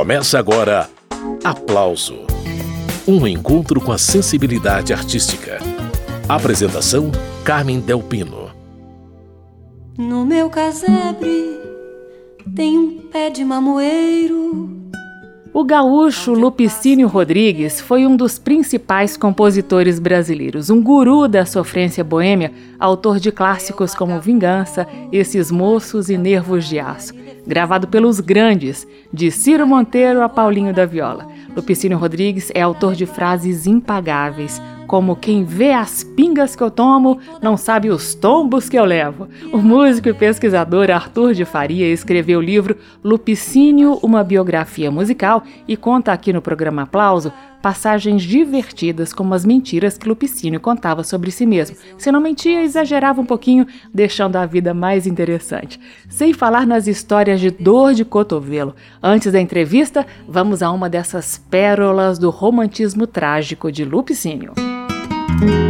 Começa agora Aplauso Um encontro com a sensibilidade artística. Apresentação: Carmen Delpino. No meu casebre tem um pé de mamoeiro o gaúcho Lupicínio Rodrigues foi um dos principais compositores brasileiros, um guru da sofrência boêmia, autor de clássicos como Vingança, Esses Moços e Nervos de Aço, gravado pelos grandes, de Ciro Monteiro a Paulinho da Viola. Lupicínio Rodrigues é autor de frases impagáveis, como quem vê as pingas que eu tomo não sabe os tombos que eu levo. O músico e pesquisador Arthur de Faria escreveu o livro Lupicínio, uma biografia musical e conta aqui no programa Aplauso passagens divertidas como as mentiras que Lupicínio contava sobre si mesmo. Se não mentia, exagerava um pouquinho, deixando a vida mais interessante. Sem falar nas histórias de dor de cotovelo. Antes da entrevista, vamos a uma dessas pérolas do romantismo trágico de Lupicínio. thank you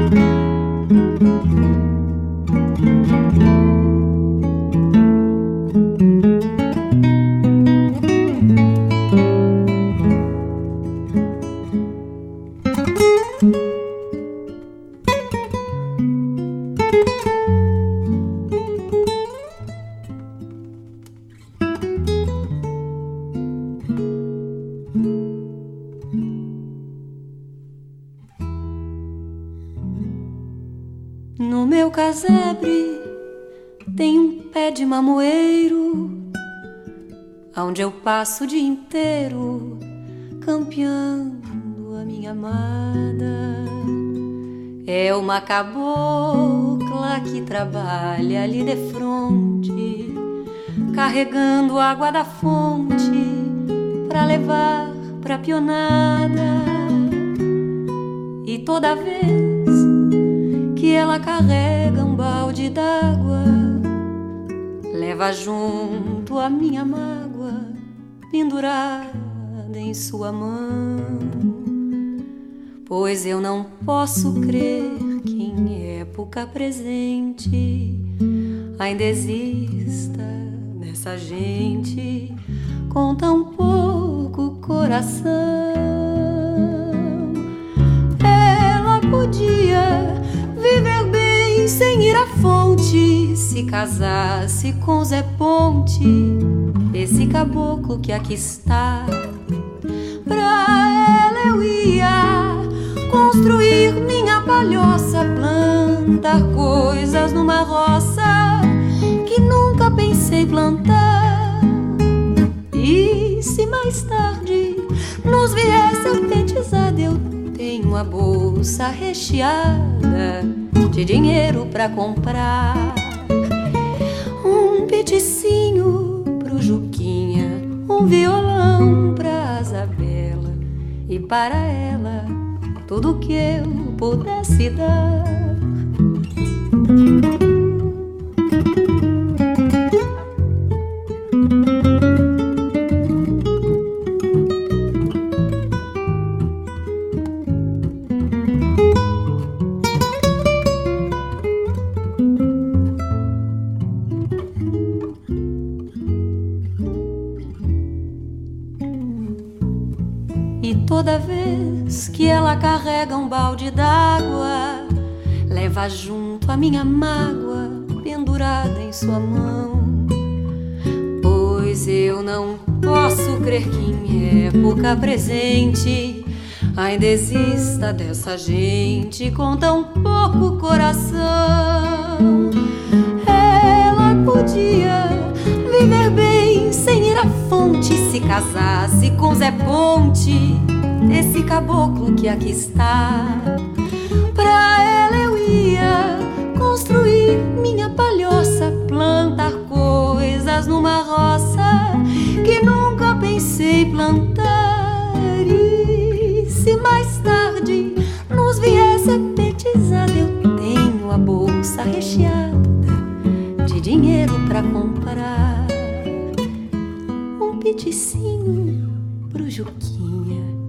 casebre tem um pé de mamoeiro, onde eu passo o dia inteiro campeando a minha amada. É uma cabocla que trabalha ali de fronte, carregando água da fonte pra levar pra pionada. E toda vez que ela carrega um balde d'água, leva junto a minha mágoa pendurada em sua mão. Pois eu não posso crer que em época presente ainda exista nessa gente com tão pouco coração. Ela podia viver bem sem ir à fonte. Se casasse com Zé Ponte, esse caboclo que aqui está. Pra ela eu ia construir minha palhoça, plantar coisas numa roça que nunca pensei plantar. E se mais tarde nos viesse a eu tenho a bolsa recheada de dinheiro pra comprar um peticinho pro Juquinha, um violão pra Isabela e para ela tudo que eu pudesse dar. Carrega um balde d'água, leva junto a minha mágoa pendurada em sua mão. Pois eu não posso crer que em época presente ainda exista dessa gente com tão pouco coração. Ela podia viver bem sem ir à fonte se casasse com Zé Ponte esse caboclo que aqui está. Pra ela eu ia construir minha palhoça, plantar coisas numa roça que nunca pensei plantar. E se mais tarde nos viesse petizada, eu tenho a bolsa recheada de dinheiro pra comprar um peticinho pro Juquinha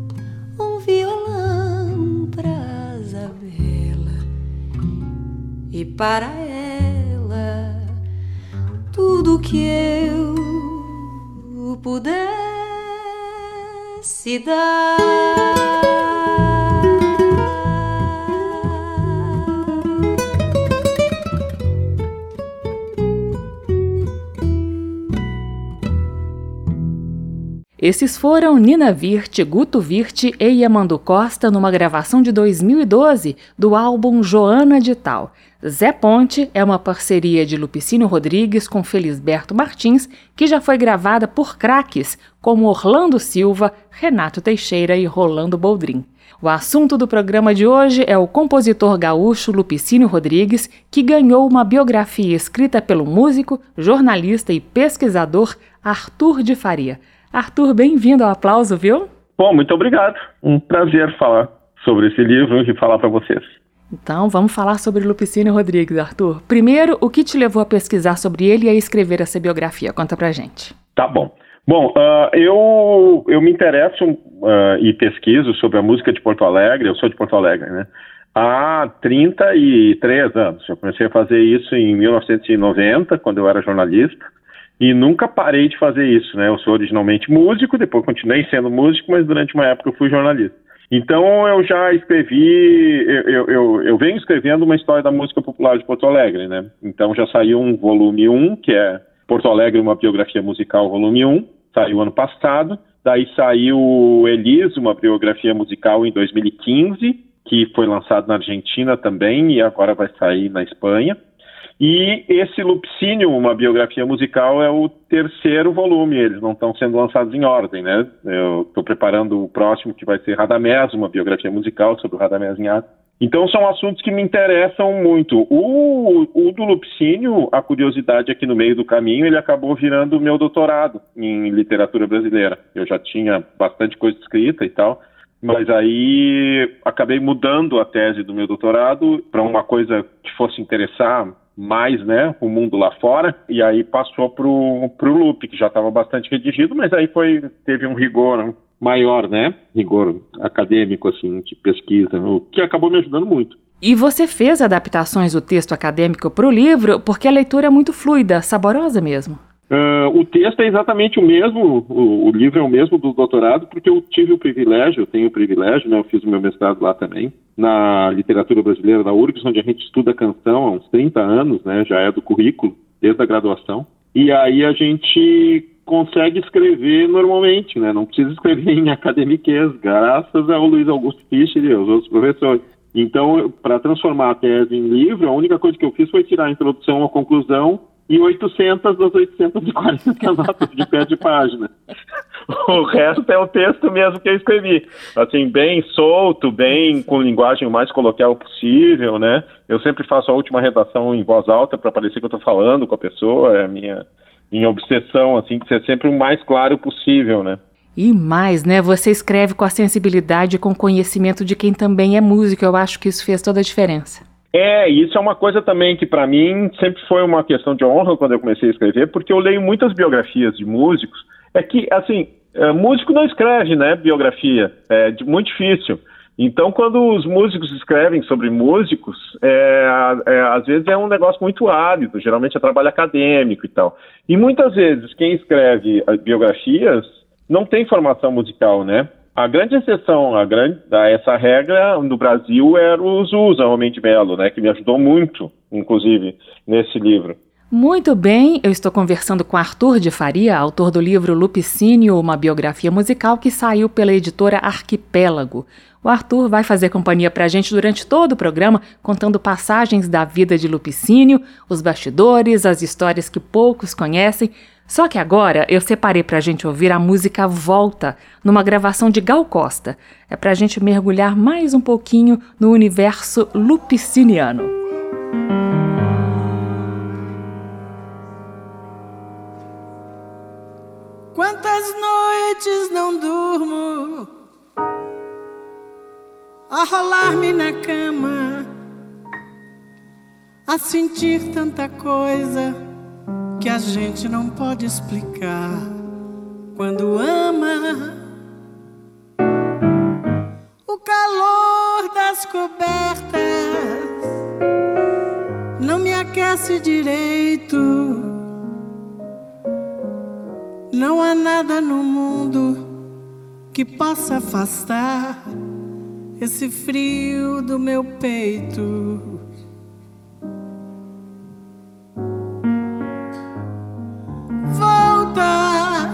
para ela tudo que eu pudesse felicidade. Esses foram Nina Virt, Guto Virt e Yamandu Costa numa gravação de 2012 do álbum Joana de Tal. Zé Ponte é uma parceria de Lupicínio Rodrigues com Felisberto Martins, que já foi gravada por craques como Orlando Silva, Renato Teixeira e Rolando Boldrin. O assunto do programa de hoje é o compositor gaúcho Lupicínio Rodrigues, que ganhou uma biografia escrita pelo músico, jornalista e pesquisador Arthur de Faria. Arthur, bem-vindo ao aplauso, viu? Bom, muito obrigado. Um prazer falar sobre esse livro e falar para vocês. Então, vamos falar sobre Lupicínio Rodrigues, Arthur. Primeiro, o que te levou a pesquisar sobre ele e a escrever essa biografia? Conta pra gente. Tá bom. Bom, uh, eu, eu me interesso uh, e pesquiso sobre a música de Porto Alegre, eu sou de Porto Alegre, né? Há 33 anos. Eu comecei a fazer isso em 1990, quando eu era jornalista e nunca parei de fazer isso, né? Eu sou originalmente músico, depois continuei sendo músico, mas durante uma época eu fui jornalista. Então eu já escrevi, eu, eu, eu, venho escrevendo uma história da música popular de Porto Alegre, né? Então já saiu um volume 1, que é Porto Alegre, uma biografia musical, volume 1, saiu ano passado. Daí saiu Elis, uma biografia musical em 2015, que foi lançado na Argentina também e agora vai sair na Espanha. E esse Lupicínio, uma biografia musical, é o terceiro volume, eles não estão sendo lançados em ordem, né? Eu estou preparando o próximo, que vai ser Radamés, uma biografia musical sobre o Radamés arte. Então são assuntos que me interessam muito. O, o do Lupicínio, a curiosidade aqui no meio do caminho, ele acabou virando o meu doutorado em literatura brasileira. Eu já tinha bastante coisa escrita e tal, mas aí acabei mudando a tese do meu doutorado para uma coisa que fosse interessar mais né, o mundo lá fora, e aí passou para o Loop, que já estava bastante redigido, mas aí foi teve um rigor maior, né? Rigor acadêmico, assim, de pesquisa, o que acabou me ajudando muito. E você fez adaptações do texto acadêmico para o livro porque a leitura é muito fluida, saborosa mesmo. Uh, o texto é exatamente o mesmo, o, o, livro é o mesmo do doutorado, porque eu tive o privilégio, eu tenho o privilégio, né, eu fiz o meu mestrado lá também, na literatura brasileira da URGS, onde a gente estuda canção há uns 30 anos, né, já é do currículo, desde a graduação, e aí a gente consegue escrever normalmente, né, não precisa escrever em academiquez, graças ao Luiz Augusto Fischer e aos outros professores. Então, para transformar a tese em livro, a única coisa que eu fiz foi tirar a introdução, a conclusão e 800 das 840 notas de pé de página. O resto é o texto mesmo que eu escrevi. Assim, bem solto, bem com linguagem o mais coloquial possível, né? Eu sempre faço a última redação em voz alta para parecer que eu estou falando com a pessoa, é a minha, minha obsessão, assim, de ser sempre o mais claro possível, né? E mais, né? Você escreve com a sensibilidade e com o conhecimento de quem também é músico. Eu acho que isso fez toda a diferença. É, isso é uma coisa também que para mim sempre foi uma questão de honra quando eu comecei a escrever, porque eu leio muitas biografias de músicos. É que, assim, é, músico não escreve, né, biografia, é muito difícil. Então, quando os músicos escrevem sobre músicos, é, é, às vezes é um negócio muito árido, geralmente é trabalho acadêmico e tal. E muitas vezes quem escreve biografias não tem formação musical, né? A grande exceção a, grande, a essa regra no Brasil era o Zusa, Homem de Melo, né, que me ajudou muito, inclusive, nesse livro. Muito bem, eu estou conversando com Arthur de Faria, autor do livro Lupicínio, uma biografia musical que saiu pela editora Arquipélago. O Arthur vai fazer companhia para a gente durante todo o programa, contando passagens da vida de Lupicínio, os bastidores, as histórias que poucos conhecem, só que agora eu separei pra gente ouvir a música Volta, numa gravação de Gal Costa. É pra gente mergulhar mais um pouquinho no universo lupiciniano. Quantas noites não durmo a rolar-me na cama, a sentir tanta coisa que a gente não pode explicar quando ama. O calor das cobertas não me aquece direito. Não há nada no mundo que possa afastar esse frio do meu peito. Volta,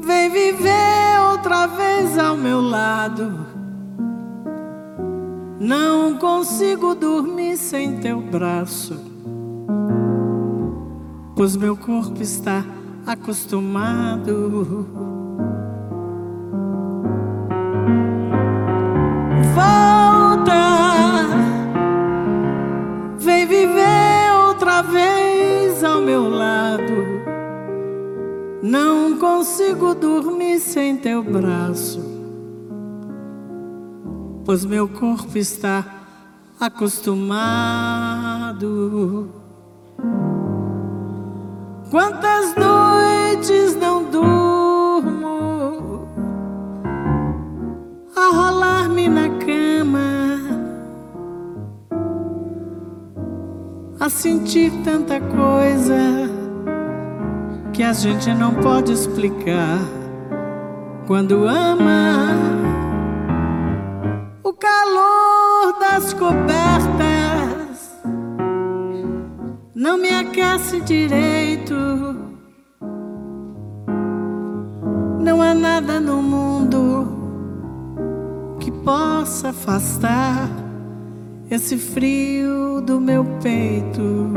vem viver outra vez ao meu lado. Não consigo dormir sem teu braço, pois meu corpo está acostumado. Volta, vem viver outra vez ao meu lado. Não consigo dormir sem teu braço, pois meu corpo está acostumado. Quantas noites a sentir tanta coisa que a gente não pode explicar quando ama o calor das cobertas não me aquece direito. Não há nada no mundo que possa afastar esse frio do meu peito.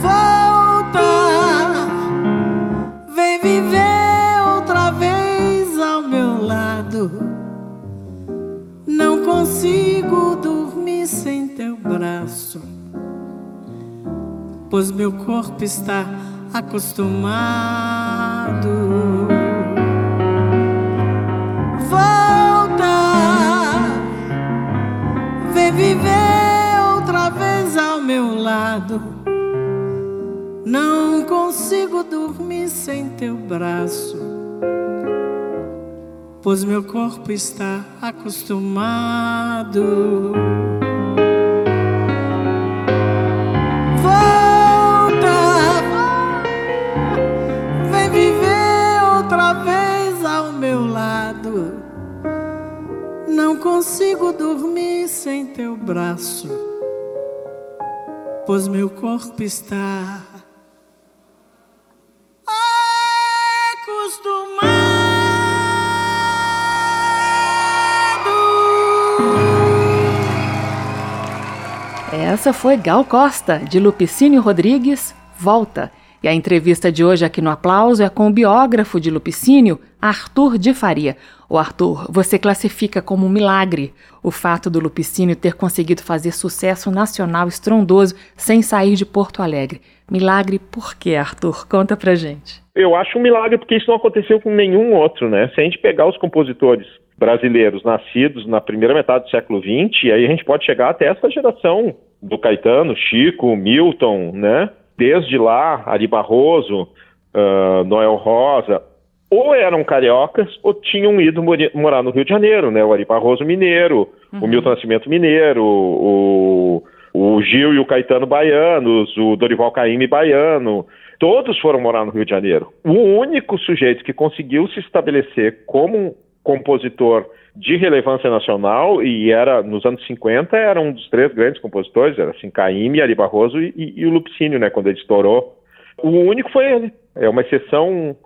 Volta, vem viver outra vez ao meu lado. Não consigo dormir sem teu braço, pois meu corpo está acostumado. Viver outra vez ao meu lado. Não consigo dormir sem teu braço, pois meu corpo está acostumado. consigo dormir sem teu braço, pois meu corpo está acostumado. Essa foi Gal Costa, de Lupicínio Rodrigues, Volta. E a entrevista de hoje aqui no Aplauso é com o biógrafo de Lupicínio, Arthur de Faria. O Arthur, você classifica como um milagre o fato do Lupicínio ter conseguido fazer sucesso nacional estrondoso sem sair de Porto Alegre. Milagre por quê, Arthur? Conta pra gente. Eu acho um milagre porque isso não aconteceu com nenhum outro, né? Se a gente pegar os compositores brasileiros nascidos na primeira metade do século XX, aí a gente pode chegar até essa geração do Caetano, Chico, Milton, né? Desde lá, Ari Barroso, uh, Noel Rosa, ou eram cariocas ou tinham ido morar no Rio de Janeiro, né? O Ari Barroso mineiro, uhum. o Milton Nascimento mineiro, o, o Gil e o Caetano baianos, o Dorival Caymmi baiano, todos foram morar no Rio de Janeiro. O único sujeito que conseguiu se estabelecer como um compositor de relevância nacional e era nos anos 50 era um dos três grandes compositores, era assim Caymmi, Ari Barroso e, e, e o Lupicínio, né, quando ele estourou. O único foi ele. É uma exceção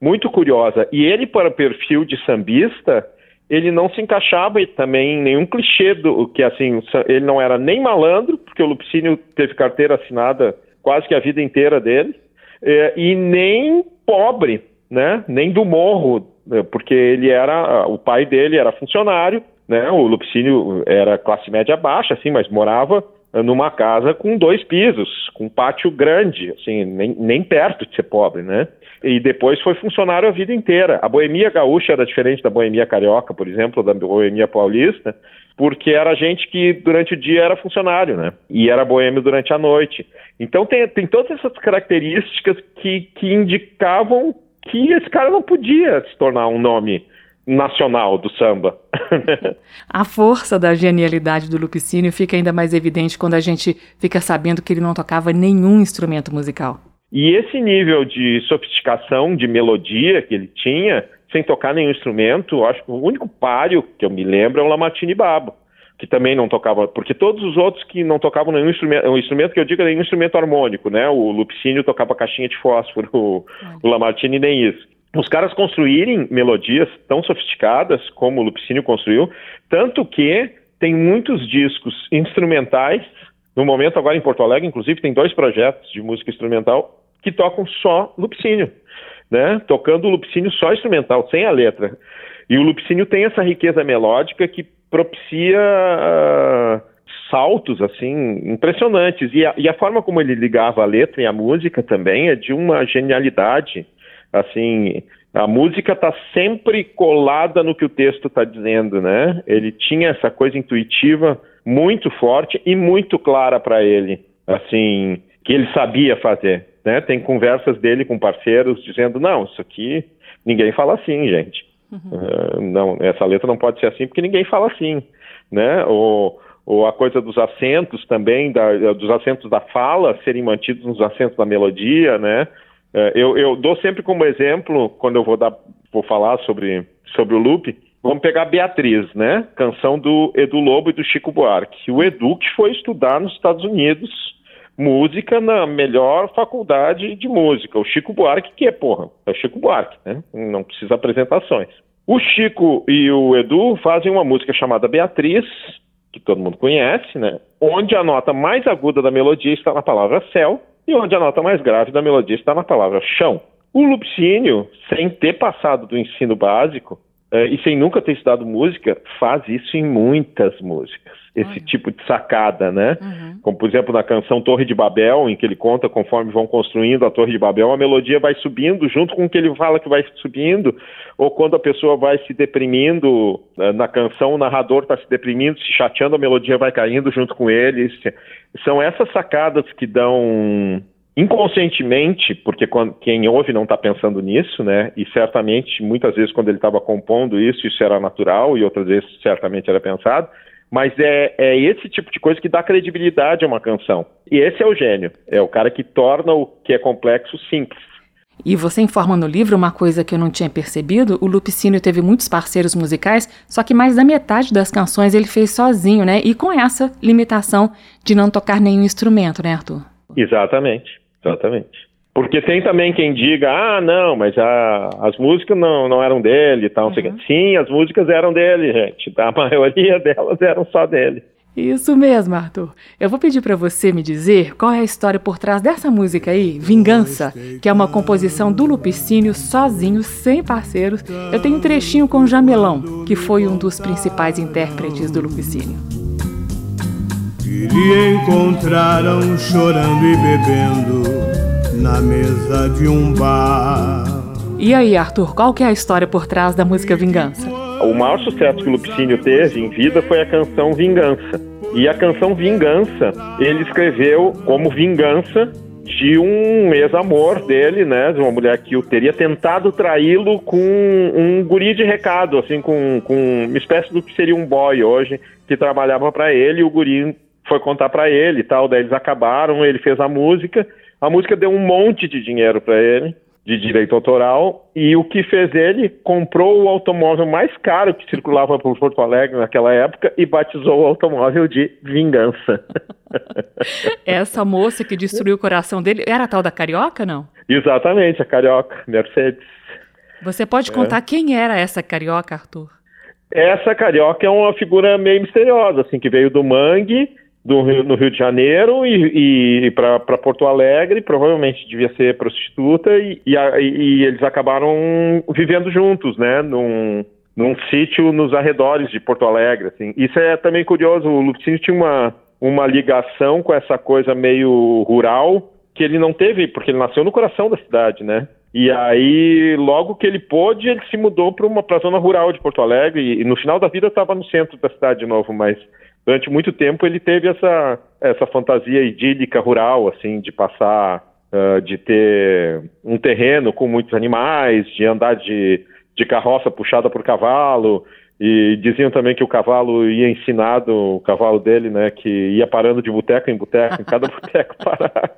muito curiosa. E ele para perfil de sambista, ele não se encaixava também em nenhum clichê do que assim, ele não era nem malandro, porque o Lupicínio teve carteira assinada quase que a vida inteira dele, é, e nem pobre, né? Nem do morro, né, porque ele era, o pai dele era funcionário, né? O Lupicínio era classe média baixa, assim, mas morava numa casa com dois pisos, com um pátio grande, assim, nem, nem perto de ser pobre, né? E depois foi funcionário a vida inteira. A boemia gaúcha era diferente da boemia carioca, por exemplo, da boemia paulista, porque era gente que durante o dia era funcionário, né? E era boêmio durante a noite. Então tem, tem todas essas características que, que indicavam que esse cara não podia se tornar um nome nacional do samba. a força da genialidade do Lupicínio fica ainda mais evidente quando a gente fica sabendo que ele não tocava nenhum instrumento musical. E esse nível de sofisticação, de melodia que ele tinha, sem tocar nenhum instrumento, acho que o único páreo que eu me lembro é o Lamartine Babo, que também não tocava, porque todos os outros que não tocavam nenhum instrumento, o instrumento que eu digo é nenhum instrumento harmônico, né? O Lupicínio tocava caixinha de fósforo, o, o Lamartine nem isso. Os caras construírem melodias tão sofisticadas como o Lupicínio construiu, tanto que tem muitos discos instrumentais, no momento agora em Porto Alegre, inclusive, tem dois projetos de música instrumental que tocam só Lupicínio, né? Tocando o Lupicínio só instrumental, sem a letra. E o Lupicínio tem essa riqueza melódica que propicia uh, saltos assim impressionantes. E a, e a, forma como ele ligava a letra e a música também é de uma genialidade assim. A música está sempre colada no que o texto está dizendo né? Ele tinha essa coisa intuitiva muito forte e muito clara para ele assim que ele sabia fazer né? Tem conversas dele com parceiros dizendo não isso aqui ninguém fala assim gente Uhum. Uh, não, essa letra não pode ser assim porque ninguém fala assim, né? Ou, ou a coisa dos acentos também, da, dos acentos da fala serem mantidos nos acentos da melodia, né? Uh, eu, eu, dou sempre como exemplo, quando eu vou, dar, vou falar sobre, sobre o loop, vamos pegar Beatriz, né? Canção do Edu Lobo e do Chico Buarque. O Edu que foi estudar nos Estados Unidos música na melhor faculdade de música. O Chico Buarque, que é, porra, é o Chico Buarque, né? Não precisa apresentações. O Chico e o Edu fazem uma música chamada Beatriz, que todo mundo conhece, né? Onde a nota mais aguda da melodia está na palavra céu e onde a nota mais grave da melodia está na palavra chão. O Lupicínio, sem ter passado do ensino básico uh, e sem nunca ter estudado música, faz isso em muitas músicas esse tipo de sacada, né? Uhum. Como, por exemplo, na canção Torre de Babel, em que ele conta conforme vão construindo a Torre de Babel, a melodia vai subindo junto com o que ele fala que vai subindo, ou quando a pessoa vai se deprimindo né, na canção, o narrador está se deprimindo, se chateando, a melodia vai caindo junto com ele. São essas sacadas que dão inconscientemente, porque quando, quem ouve não está pensando nisso, né? E certamente, muitas vezes, quando ele estava compondo isso, isso era natural, e outras vezes, certamente, era pensado mas é, é esse tipo de coisa que dá credibilidade a uma canção. E esse é o gênio. É o cara que torna o que é complexo simples. E você informa no livro uma coisa que eu não tinha percebido: o Lupicínio teve muitos parceiros musicais, só que mais da metade das canções ele fez sozinho, né? E com essa limitação de não tocar nenhum instrumento, né, Arthur? Exatamente, exatamente. Porque tem também quem diga, ah, não, mas a, as músicas não, não eram dele e tal, uhum. Sim, as músicas eram dele, gente. A maioria delas eram só dele. Isso mesmo, Arthur. Eu vou pedir para você me dizer qual é a história por trás dessa música aí, Vingança, que é uma composição do Lupicínio sozinho, sem parceiros. Eu tenho um trechinho com o Jamelão, que foi um dos principais intérpretes do Lupicínio. Queria encontrar um chorando e bebendo na mesa de um bar. E aí, Arthur, qual que é a história por trás da música Vingança? O maior sucesso que o Lupicínio teve em vida foi a canção Vingança. E a canção Vingança, ele escreveu como vingança de um ex-amor dele, né? De uma mulher que o teria tentado traí-lo com um guri de recado, assim, com, com uma espécie do que seria um boy hoje, que trabalhava para ele, e o guri foi contar para ele e tal. Daí eles acabaram, ele fez a música a música deu um monte de dinheiro para ele, de direito autoral, e o que fez ele, comprou o automóvel mais caro que circulava por Porto Alegre naquela época e batizou o automóvel de Vingança. Essa moça que destruiu o coração dele era a tal da Carioca, não? Exatamente, a Carioca, Mercedes. Você pode contar é. quem era essa Carioca, Arthur? Essa Carioca é uma figura meio misteriosa, assim, que veio do Mangue do Rio, no Rio de Janeiro e, e para Porto Alegre, provavelmente devia ser prostituta, e, e, e, eles acabaram vivendo juntos, né, num, num sítio nos arredores de Porto Alegre, assim. Isso é também curioso, o Lupicínio tinha uma, uma ligação com essa coisa meio rural, que ele não teve, porque ele nasceu no coração da cidade, né, e aí, logo que ele pôde, ele se mudou para uma pra zona rural de Porto Alegre, e, e no final da vida estava no centro da cidade de novo, mas durante muito tempo ele teve essa, essa fantasia idílica rural, assim, de passar, uh, de ter um terreno com muitos animais, de andar de, de carroça puxada por cavalo, E diziam também que o cavalo ia ensinado, o cavalo dele, né, que ia parando de boteco em boteco, em cada boteco parava.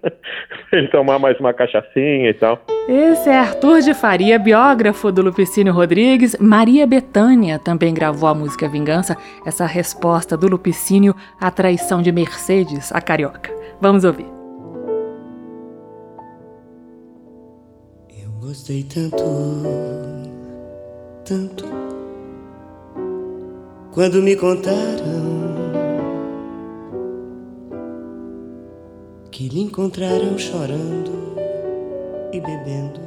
ele tomar mais uma cachaçinha e tal. Esse é Arthur de Faria, biógrafo do Lupicínio Rodrigues. Maria Betânia também gravou a música Vingança, essa resposta do Lupicínio à traição de Mercedes, a carioca. Vamos ouvir. Eu gostei tanto, tanto quando me contaram que lhe encontraram chorando e bebendo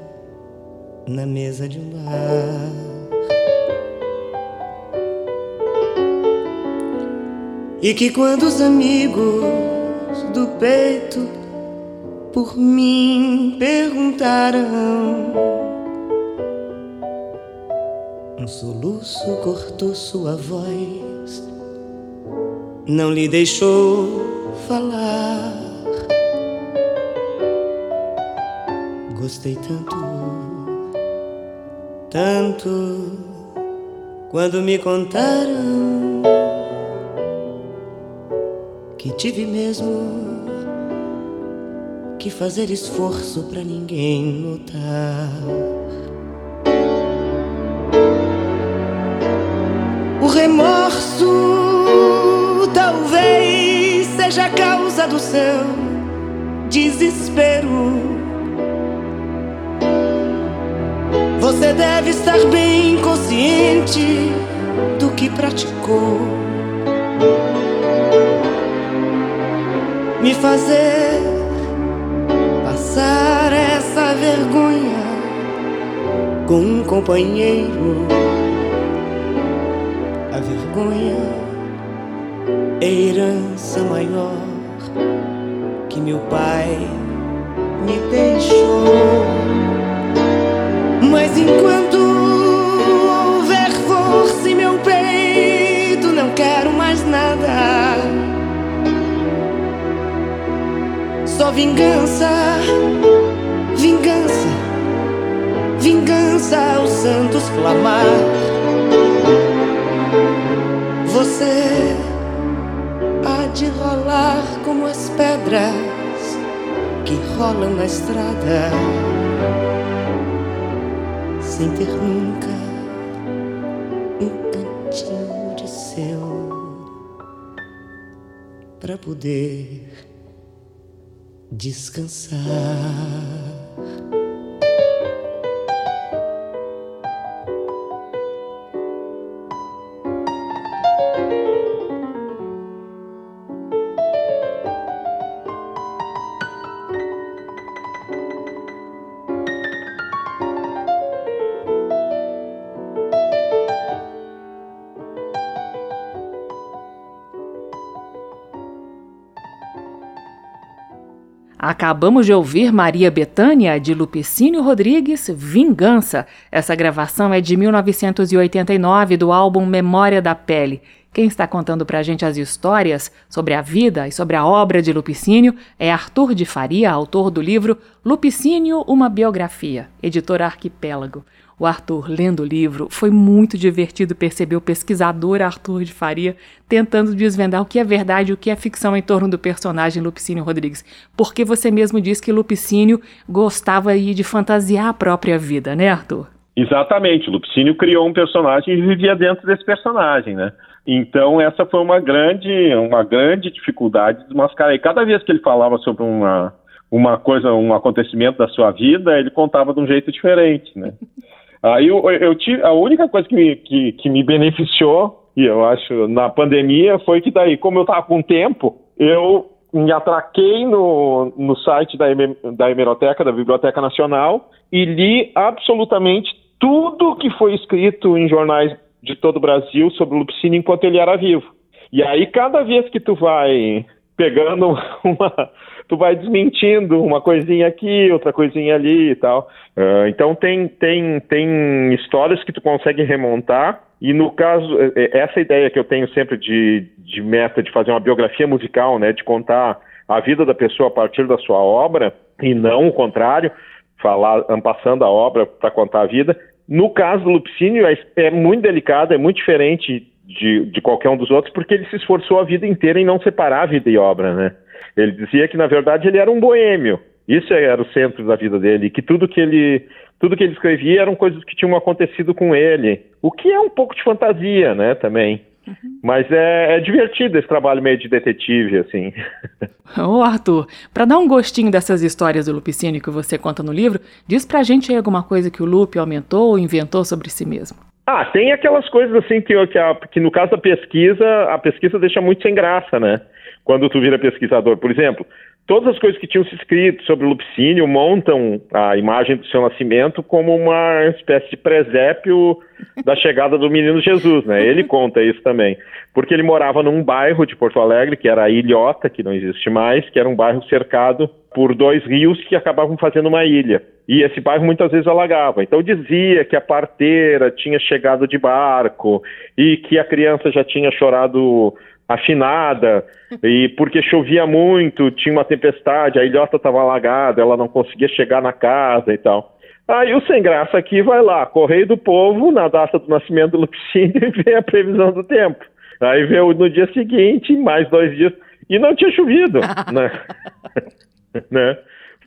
na mesa de um bar. E que quando os amigos do peito por mim perguntaram soluço cortou sua voz, não lhe deixou falar. Gostei tanto, tanto, quando me contaram que tive mesmo que fazer esforço para ninguém notar. Remorso talvez seja a causa do seu desespero. Você deve estar bem consciente do que praticou. Me fazer passar essa vergonha com um companheiro a vergonha é a herança maior que meu pai me deixou. Mas enquanto houver força em meu peito, não quero mais nada. Só vingança, vingança, vingança aos santos clamar você há de rolar como as pedras que rolam na estrada, sem ter nunca um cantinho de seu para poder descansar. Acabamos de ouvir Maria Betânia, de Lupicínio Rodrigues, Vingança. Essa gravação é de 1989, do álbum Memória da Pele. Quem está contando para a gente as histórias sobre a vida e sobre a obra de Lupicínio é Arthur de Faria, autor do livro Lupicínio, uma biografia, editora Arquipélago. O Arthur, lendo o livro, foi muito divertido perceber o pesquisador Arthur de Faria tentando desvendar o que é verdade e o que é ficção em torno do personagem Lupicínio Rodrigues. Porque você mesmo disse que Lupicínio gostava de fantasiar a própria vida, né, Arthur? Exatamente. Lupicínio criou um personagem e vivia dentro desse personagem, né? Então essa foi uma grande, uma grande dificuldade de desmascarar. E cada vez que ele falava sobre uma, uma coisa, um acontecimento da sua vida, ele contava de um jeito diferente, né? Aí eu, eu tive, a única coisa que me, que, que me beneficiou, e eu acho, na pandemia, foi que daí, como eu estava com tempo, eu me atraquei no, no site da, da Hemeroteca, da Biblioteca Nacional, e li absolutamente tudo que foi escrito em jornais de todo o Brasil sobre o Lupicínio enquanto ele era vivo. E aí, cada vez que tu vai pegando uma, tu vai desmentindo uma coisinha aqui, outra coisinha ali e tal. Uh, então tem, tem, tem histórias que tu consegue remontar e no caso, é, é, essa ideia que eu tenho sempre de, de meta de fazer uma biografia musical, né, de contar a vida da pessoa a partir da sua obra e não o contrário, falar passando a obra para contar a vida, No caso do Lupicínio, é, é muito delicado, é muito diferente de, de qualquer um dos outros, porque ele se esforçou a vida inteira em não separar vida e obra, né? Ele dizia que, na verdade, ele era um boêmio. Isso era o centro da vida dele, que tudo que ele tudo que ele escrevia eram coisas que tinham acontecido com ele, o que é um pouco de fantasia, né, também. Uhum. Mas é, é, divertido esse trabalho meio de detetive, assim. Ô Arthur, para dar um gostinho dessas histórias do Lupicínio que você conta no livro, diz pra gente aí alguma coisa que o Lupe aumentou ou inventou sobre si mesmo. Ah, tem aquelas coisas assim que, que, a, que no caso da pesquisa, a pesquisa deixa muito sem graça, né? Quando tu vira pesquisador. Por exemplo, todas as coisas que tinham se escrito sobre o Lupicínio montam a imagem do seu nascimento como uma espécie de presépio da chegada do menino Jesus, né? Ele conta isso também. Porque ele morava num bairro de Porto Alegre, que era a Ilhota, que não existe mais, que era um bairro cercado por dois rios que acabavam fazendo uma ilha. E esse bairro muitas vezes alagava. Então dizia que a parteira tinha chegado de barco e que a criança já tinha chorado afinada, e porque chovia muito, tinha uma tempestade, a ilhota estava alagada, ela não conseguia chegar na casa e tal. Aí o sem graça aqui vai lá, Correio do Povo, na data do nascimento do Lupicínio, e vê a previsão do tempo. Aí vê no dia seguinte, mais dois dias, e não tinha chovido, né? né?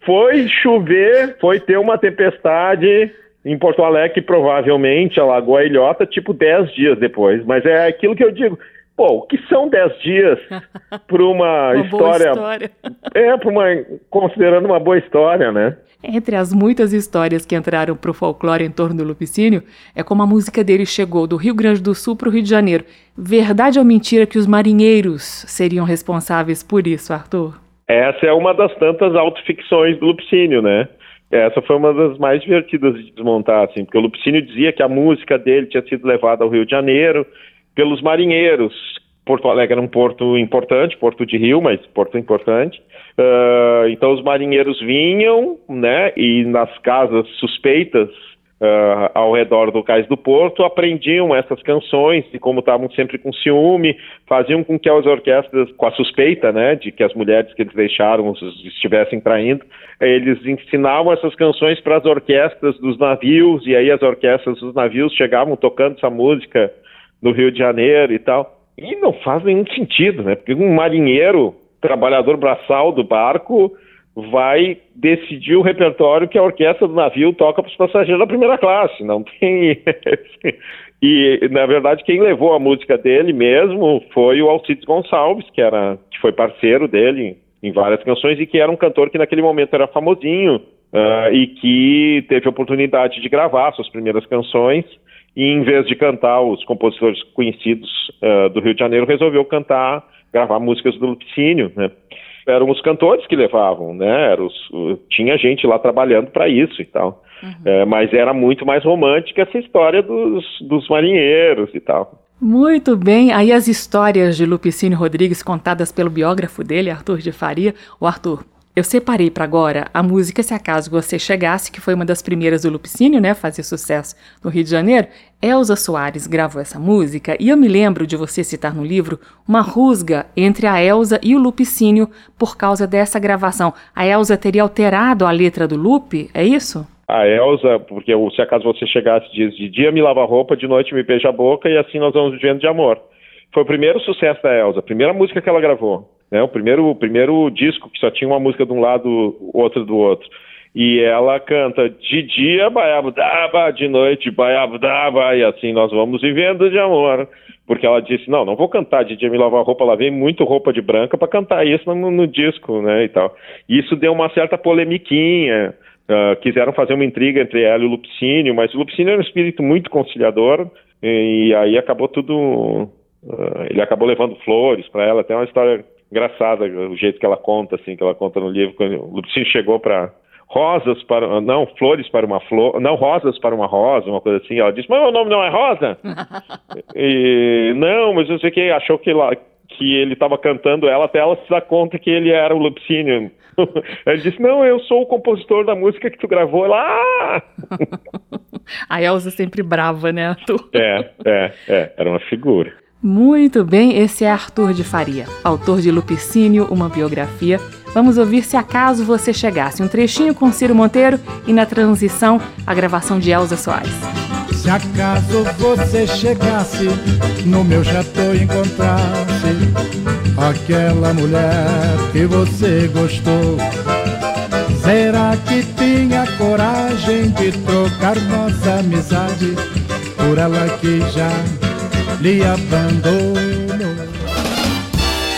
Foi chover, foi ter uma tempestade em Porto Alegre, que provavelmente alagou a ilhota, tipo, dez dias depois. Mas é aquilo que eu digo, Pô, o que são dez dias para uma, uma história, história. É, para uma. considerando uma boa história, né? Entre as muitas histórias que entraram para o folclore em torno do Lupicínio, é como a música dele chegou do Rio Grande do Sul para o Rio de Janeiro. Verdade ou mentira que os marinheiros seriam responsáveis por isso, Arthur? Essa é uma das tantas autoficções do Lupicínio, né? Essa foi uma das mais divertidas de desmontar, assim, porque o Lupicínio dizia que a música dele tinha sido levada ao Rio de Janeiro pelos marinheiros. Porto Alegre era um porto importante, porto de rio, mas porto importante. Uh, então os marinheiros vinham, né, e nas casas suspeitas uh, ao redor do cais do porto aprendiam essas canções e como estavam sempre com ciúme, faziam com que as orquestras, com a suspeita, né, de que as mulheres que eles deixaram estivessem traindo, eles ensinavam essas canções para as orquestras dos navios e aí as orquestras dos navios chegavam tocando essa música no Rio de Janeiro e tal. E não faz nenhum sentido, né? Porque um marinheiro, trabalhador braçal do barco, vai decidir o repertório que a orquestra do navio toca para os passageiros da primeira classe. Não tem. e, na verdade, quem levou a música dele mesmo foi o Alcides Gonçalves, que, era, que foi parceiro dele em várias canções e que era um cantor que naquele momento era famosinho uh, e que teve a oportunidade de gravar suas primeiras canções e em vez de cantar os compositores conhecidos uh, do Rio de Janeiro, resolveu cantar, gravar músicas do Lupicínio, né? Eram os cantores que levavam, né? Era os, tinha gente lá trabalhando para isso e tal. Uhum. É, mas era muito mais romântica essa história dos, dos marinheiros e tal. Muito bem, aí as histórias de Lupicínio Rodrigues contadas pelo biógrafo dele, Arthur de Faria. O Arthur, eu separei para agora a música Se Acaso Você Chegasse, que foi uma das primeiras do Lupicínio, né? Fazer sucesso no Rio de Janeiro. Elza Soares gravou essa música e eu me lembro de você citar no livro uma rusga entre a Elza e o Lupicínio por causa dessa gravação. A Elza teria alterado a letra do Lupe, é isso? A Elza, porque se acaso você chegasse diz de dia me lava a roupa, de noite me beija a boca e assim nós vamos vivendo de amor. Foi o primeiro sucesso da Elza, a primeira música que ela gravou né? O primeiro, o primeiro disco que só tinha uma música de um lado, outra do outro. E ela canta de dia, baiabudaba, de noite, baiabudaba, e assim nós vamos vivendo de amor. Porque ela disse, não, não vou cantar de dia me lavar roupa, lavei muito roupa de branca para cantar isso no, no, disco, né, e tal. E isso deu uma certa polemiquinha, uh, quiseram fazer uma intriga entre ela e o Lupicínio, mas o Lupicínio era um espírito muito conciliador, e, e aí acabou tudo... Uh, ele acabou levando flores para ela, tem uma história engraçada o jeito que ela conta, assim, que ela conta no livro, quando o Lupicínio chegou para rosas para não flores para uma flor não rosas para uma rosa uma coisa assim ela disse mas o nome não é rosa? E não mas eu sei que achou que lá que ele estava cantando ela até ela se dá conta que ele era o Lupicínio. Ele disse não eu sou o compositor da música que tu gravou lá. A Elsa sempre brava né é é é era uma figura muito bem, esse é Arthur de Faria, autor de Lupicínio, uma biografia. Vamos ouvir Se Acaso Você Chegasse, um trechinho com Ciro Monteiro e na transição a gravação de Elza Soares. Se acaso você chegasse no meu chateau encontrasse aquela mulher que você gostou, será que tinha coragem de trocar nossa amizade por ela que já lhe abandonou?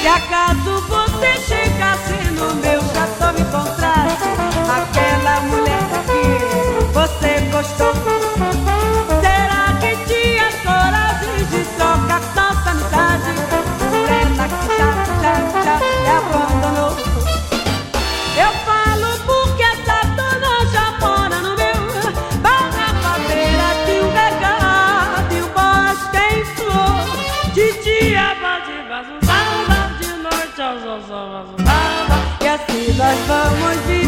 Se acaso você chegasse no meu e encontrasse aquela mulher que você gostou nós vamos vivendo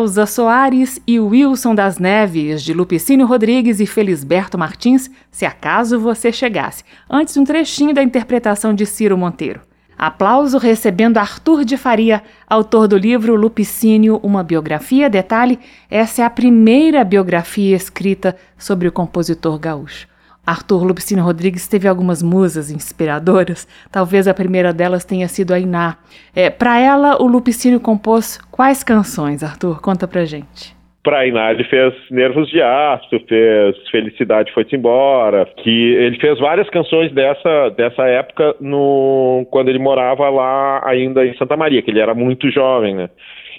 Elza Soares e Wilson das Neves, de Lupicínio Rodrigues e Felisberto Martins, Se Acaso Você Chegasse. Antes, um trechinho da interpretação de Ciro Monteiro. Aplauso recebendo Arthur de Faria, autor do livro Lupicínio, uma biografia. Detalhe, essa é a primeira biografia escrita sobre o compositor gaúcho. Arthur Lupicínio Rodrigues teve algumas musas inspiradoras. Talvez a primeira delas tenha sido a Iná. É, Para ela, o Lupicínio compôs quais canções, Arthur? Conta pra gente. Para Iná ele fez Nervos de Aço, fez Felicidade Foi-se Embora, que ele fez várias canções dessa, dessa época no, quando ele morava lá ainda em Santa Maria, que ele era muito jovem, né?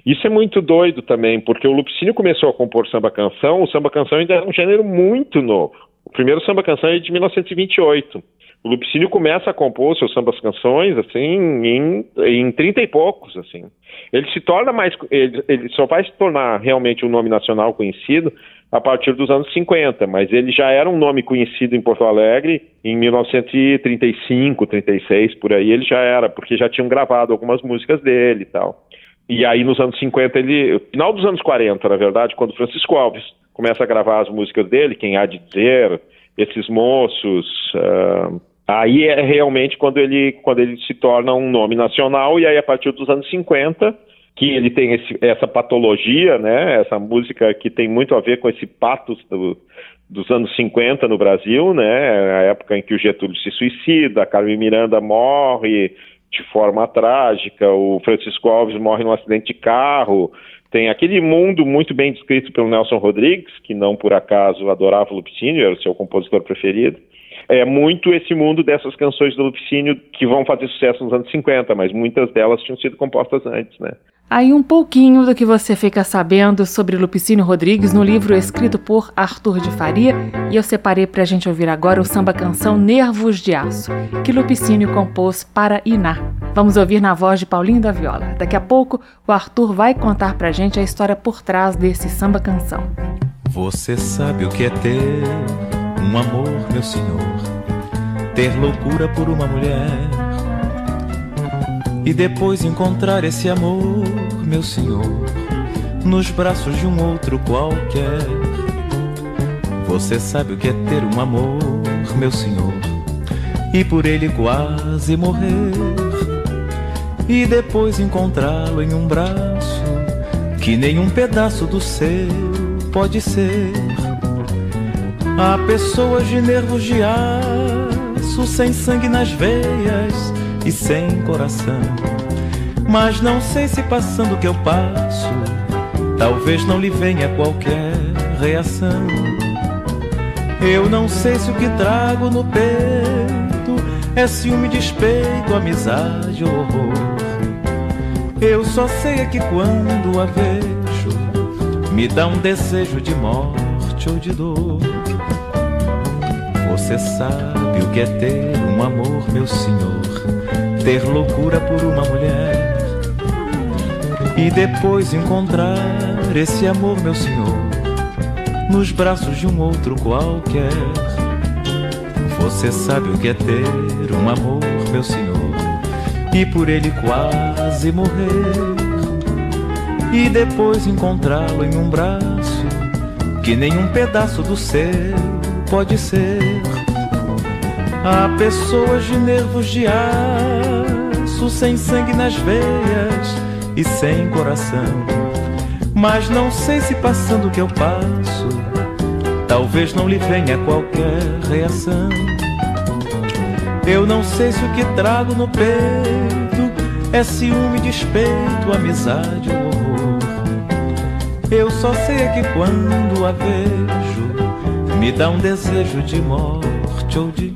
Isso é muito doido também, porque o Lupicínio começou a compor samba-canção, o samba-canção ainda era um gênero muito novo. O primeiro samba-canção é de 1928. O Lupicínio começa a compor seus sambas-canções, assim, em, em 30 e poucos, assim. Ele se torna mais... Ele, ele só vai se tornar realmente um nome nacional conhecido a partir dos anos 50, mas ele já era um nome conhecido em Porto Alegre em 1935, 36, por aí ele já era, porque já tinham gravado algumas músicas dele e tal. E aí nos anos 50 ele, final dos anos 40, na verdade, quando Francisco Alves começa a gravar as músicas dele, quem há de dizer, esses moços, uh, aí é realmente quando ele, quando ele se torna um nome nacional, e aí a partir dos anos 50, que ele tem esse, essa patologia, né, essa música que tem muito a ver com esse patos do, dos anos 50 no Brasil, né, a época em que o Getúlio se suicida, a Carmen Miranda morre de forma trágica, o Francisco Alves morre num acidente de carro, tem aquele mundo muito bem descrito pelo Nelson Rodrigues, que não por acaso adorava Lupicínio, era o seu compositor preferido. É muito esse mundo dessas canções do Lupicínio que vão fazer sucesso nos anos 50, mas muitas delas tinham sido compostas antes, né? Aí um pouquinho do que você fica sabendo sobre Lupicínio Rodrigues no livro escrito por Arthur de Faria, e eu separei pra gente ouvir agora o samba canção Nervos de Aço, que Lupicínio compôs para Iná. Vamos ouvir na voz de Paulinho da Viola. Daqui a pouco o Arthur vai contar pra gente a história por trás desse samba canção. Você sabe o que é ter um amor, meu senhor, ter loucura por uma mulher e depois encontrar esse amor, meu senhor, nos braços de um outro qualquer. Você sabe o que é ter um amor, meu senhor, e por ele quase morrer, e depois encontrá-lo em um braço que nenhum pedaço do seu pode ser. Há pessoas de nervos de aço, sem sangue nas veias e sem coração. Mas não sei se passando o que eu passo, talvez não lhe venha qualquer reação. Eu não sei se o que trago no peito é ciúme, despeito, amizade ou horror. Eu só sei é que quando a vejo, me dá um desejo de morte morte ou de dor. Você sabe o que é ter um amor, meu senhor, ter loucura por uma mulher e depois encontrar esse amor, meu senhor, nos braços de um outro qualquer. Você sabe o que é ter um amor, meu senhor, e por ele quase morrer. E depois encontrá-lo em um braço que nenhum pedaço do céu pode ser. Há pessoas de nervos de aço, sem sangue nas veias e sem coração. Mas não sei se passando o que eu passo, talvez não lhe venha qualquer reação. Eu não sei se o que trago no peito é ciúme, despeito, amizade ou horror. Eu só sei é que quando a vejo, me dá um desejo de morte ou de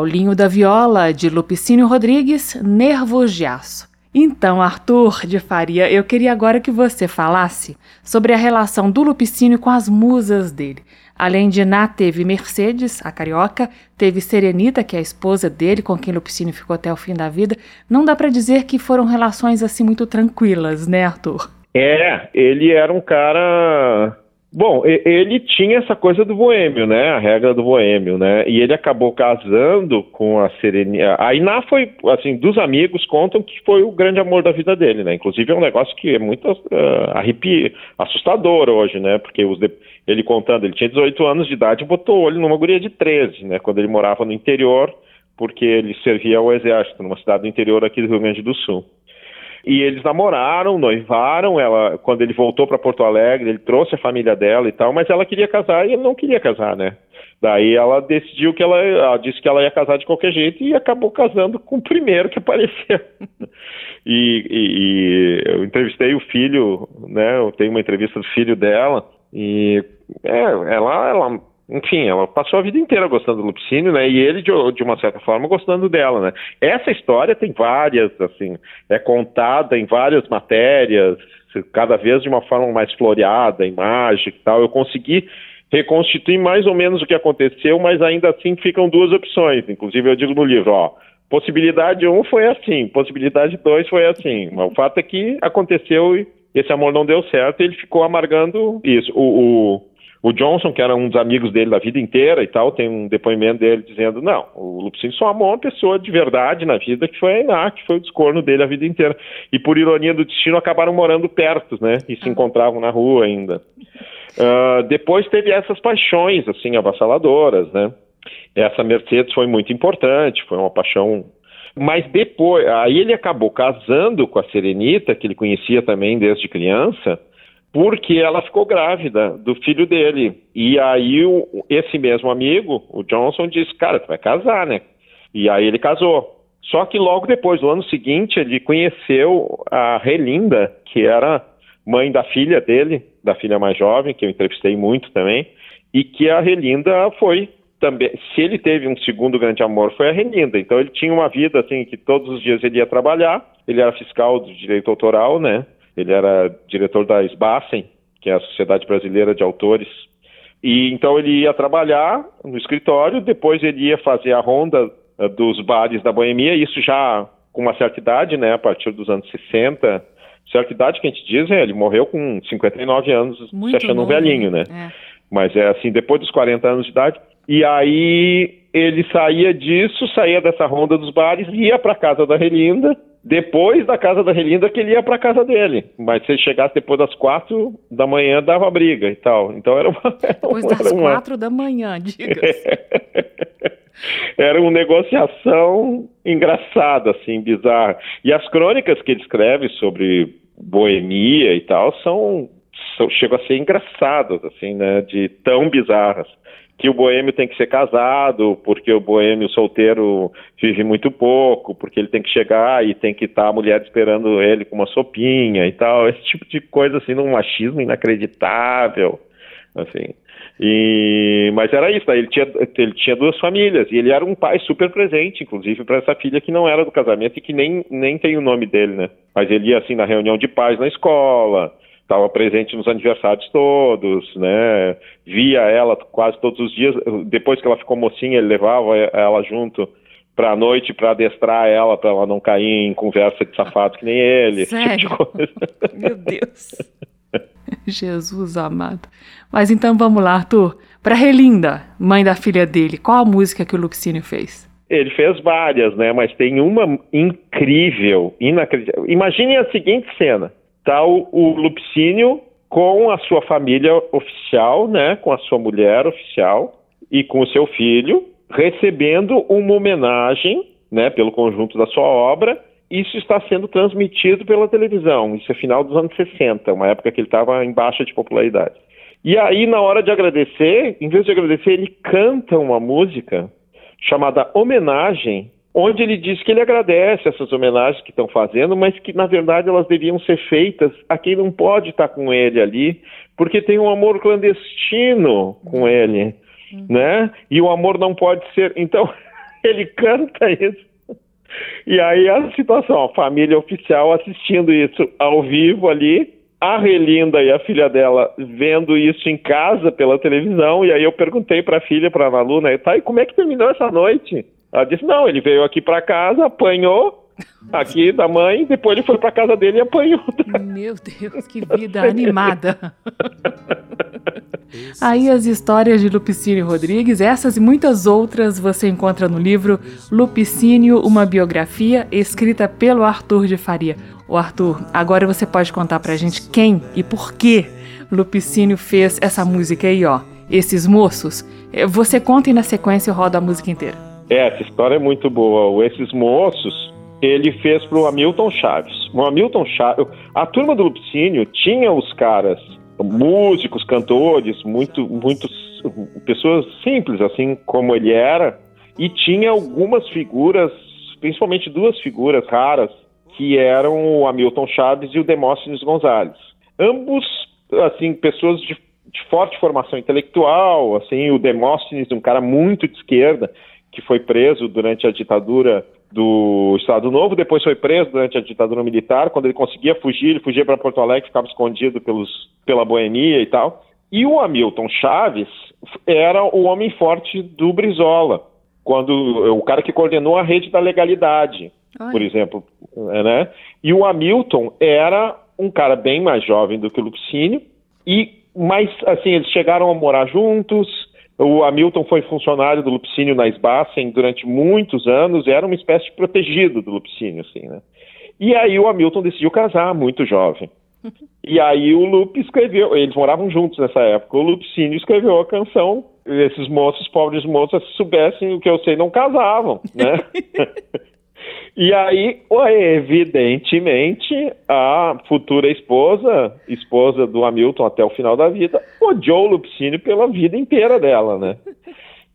Paulinho da Viola, de Lupicínio Rodrigues, Nervos de Aço. Então, Arthur de Faria, eu queria agora que você falasse sobre a relação do Lupicínio com as musas dele. Além de Ná, teve Mercedes, a carioca, teve Serenita, que é a esposa dele, com quem Lupicínio ficou até o fim da vida. Não dá para dizer que foram relações assim muito tranquilas, né, Arthur? É, ele era um cara Bom, ele tinha essa coisa do boêmio, né? A regra do boêmio, né? E ele acabou casando com a Serenia. A Iná foi, assim, dos amigos contam que foi o grande amor da vida dele, né? Inclusive é um negócio que é muito uh, assustador hoje, né? Porque de... ele contando, ele tinha 18 anos de idade e botou o olho numa guria de 13, né? Quando ele morava no interior, porque ele servia ao exército, numa cidade do interior aqui do Rio Grande do Sul. E eles namoraram, noivaram. Ela, quando ele voltou para Porto Alegre, ele trouxe a família dela e tal, mas ela queria casar e ele não queria casar, né? Daí ela decidiu que ela, ela disse que ela ia casar de qualquer jeito e acabou casando com o primeiro que apareceu. e, e, e, eu entrevistei o filho, né? Eu tenho uma entrevista do filho dela e é, ela, ela enfim, ela passou a vida inteira gostando do Lupicínio, né? E ele, de, de, uma certa forma, gostando dela, né? Essa história tem várias, assim, é contada em várias matérias, cada vez de uma forma mais floreada, em mágica e tal. Eu consegui reconstituir mais ou menos o que aconteceu, mas ainda assim ficam duas opções. Inclusive, eu digo no livro, ó, possibilidade 1 um foi assim, possibilidade 2 foi assim. Mas o fato é que aconteceu e esse amor não deu certo e ele ficou amargando isso. o, o o Johnson, que era um dos amigos dele da vida inteira e tal, tem um depoimento dele dizendo: não, o Lupicínio só amou uma pessoa de verdade na vida, que foi a Iná, que foi o descorno dele a vida inteira. E por ironia do destino, acabaram morando perto, né? E se encontravam na rua ainda. Uh, depois teve essas paixões, assim, avassaladoras, né? Essa Mercedes foi muito importante, foi uma paixão mas depois, aí ele acabou casando com a Serenita, que ele conhecia também desde criança, porque ela ficou grávida do filho dele. E aí o, esse mesmo amigo, o Johnson, disse, cara, tu vai casar, né? E aí ele casou. Só que logo depois, no ano seguinte, ele conheceu a Relinda, que era mãe da filha dele, da filha mais jovem, que eu entrevistei muito também, e que a Relinda foi também, se ele teve um segundo grande amor, foi a Relinda. Então ele tinha uma vida assim que todos os dias ele ia trabalhar, ele era fiscal do direito autoral, né? Ele era diretor da SBACEN, que é a Sociedade Brasileira de Autores. E então ele ia trabalhar no escritório, depois ele ia fazer a ronda uh, dos bares da boemia, isso já com uma certa idade, né, a partir dos anos 60. Certa idade que a gente diz, é, ele morreu com 59 anos, Muito se achando novo. um velhinho, né? É. Mas é assim, depois dos 40 anos de idade. E aí ele saía disso, saía dessa ronda dos bares, ia para casa da Relinda, depois da casa da Relinda que ele ia para casa dele. Mas se ele chegasse depois das quatro da manhã, dava briga e tal. Então era uma. Depois das uma... quatro da manhã, diga. era uma negociação engraçada, assim, bizarra. E as crônicas que ele escreve sobre boemia e tal são, são chegam a ser engraçadas, assim, né? De tão bizarras que o boêmio tem que ser casado, porque o boêmio solteiro vive muito pouco, porque ele tem que chegar e tem que estar tá a mulher esperando ele com uma sopinha e tal, esse tipo de coisa assim, num machismo inacreditável, assim. E, mas era isso, daí ele tinha, ele tinha duas famílias e ele era um pai super presente, inclusive para essa filha que não era do casamento e que nem, nem tem o nome dele, né? Mas ele ia assim na reunião de pais na escola, estava presente nos aniversários todos, né? Via ela quase todos os dias. Depois que ela ficou mocinha, ele levava ela junto para a noite para adestrar ela, para ela não cair em conversa de safado que nem ele, tipo Sério? coisa. Meu Deus. Jesus amado. Mas então vamos lá, Arthur. Pra Relinda, mãe da filha dele, qual a música que o Luxínio fez? Ele fez várias, né? Mas tem uma incrível, inacreditável. Imagine a seguinte cena: tá o, o Lupicínio com a sua família oficial, né? Com a sua mulher oficial e com o seu filho, recebendo uma homenagem, né? Pelo conjunto da sua obra. Isso está sendo transmitido pela televisão. Isso é final dos anos 60, uma época que ele estava em baixa de popularidade. E aí, na hora de agradecer, em vez de agradecer, ele canta uma música chamada Homenagem, onde ele diz que ele agradece essas homenagens que estão fazendo, mas que na verdade elas deviam ser feitas a quem não pode estar com ele ali, porque tem um amor clandestino com ele, né? E o amor não pode ser. Então, ele canta isso. E aí a situação, a família oficial assistindo isso ao vivo ali, a Relinda e a filha dela vendo isso em casa pela televisão, e aí eu perguntei para a filha, para a Malu, né, tá, e como é que terminou essa noite? Ela disse, não, ele veio aqui para casa, apanhou aqui da mãe, depois ele foi para casa dele e apanhou. Meu Deus, que vida animada. Aí as histórias de Lupicínio Rodrigues, essas e muitas outras você encontra no livro Lupicínio, uma biografia, escrita pelo Arthur de Faria. O Arthur, agora você pode contar pra gente quem e por que Lupicínio fez essa música aí, ó. Esses moços. Eh, Você conta e na sequência eu rodo a música inteira. É, essa história é muito boa. O Esses Moços, ele fez pro Hamilton Chaves. O Hamilton Chaves, a turma do Lupicínio tinha os caras, músicos, cantores, muito, muitos, pessoas simples, assim como ele era, e tinha algumas figuras, principalmente duas figuras raras, que eram o Hamilton Chaves e o Demóstenes Gonzalez. Ambos, assim, pessoas de, de forte formação intelectual, assim, o Demóstenes, um cara muito de esquerda, que foi preso durante a ditadura do Estado Novo, depois foi preso durante a ditadura militar, quando ele conseguia fugir, ele fugia para Porto Alegre, ficava escondido pelos, pela boemia e tal. E o Hamilton Chaves era o homem forte do Brizola, quando o cara que coordenou a rede da legalidade, por exemplo, é, né? E o Hamilton era um cara bem mais jovem do que o Lupicínio e mas assim eles chegaram a morar juntos. O Hamilton foi funcionário do Lupicínio na Sbassen durante muitos anos, era uma espécie de protegido do Lupicínio, assim, né? E aí o Hamilton decidiu casar muito jovem. E aí o Lupe escreveu, eles moravam juntos nessa época, o Lupicínio escreveu a canção, esses moços, pobres moças, se soubessem o que eu sei, não casavam, né? E aí, evidentemente, a futura esposa, esposa do Hamilton até o final da vida, odiou o Lupicínio pela vida inteira dela, né?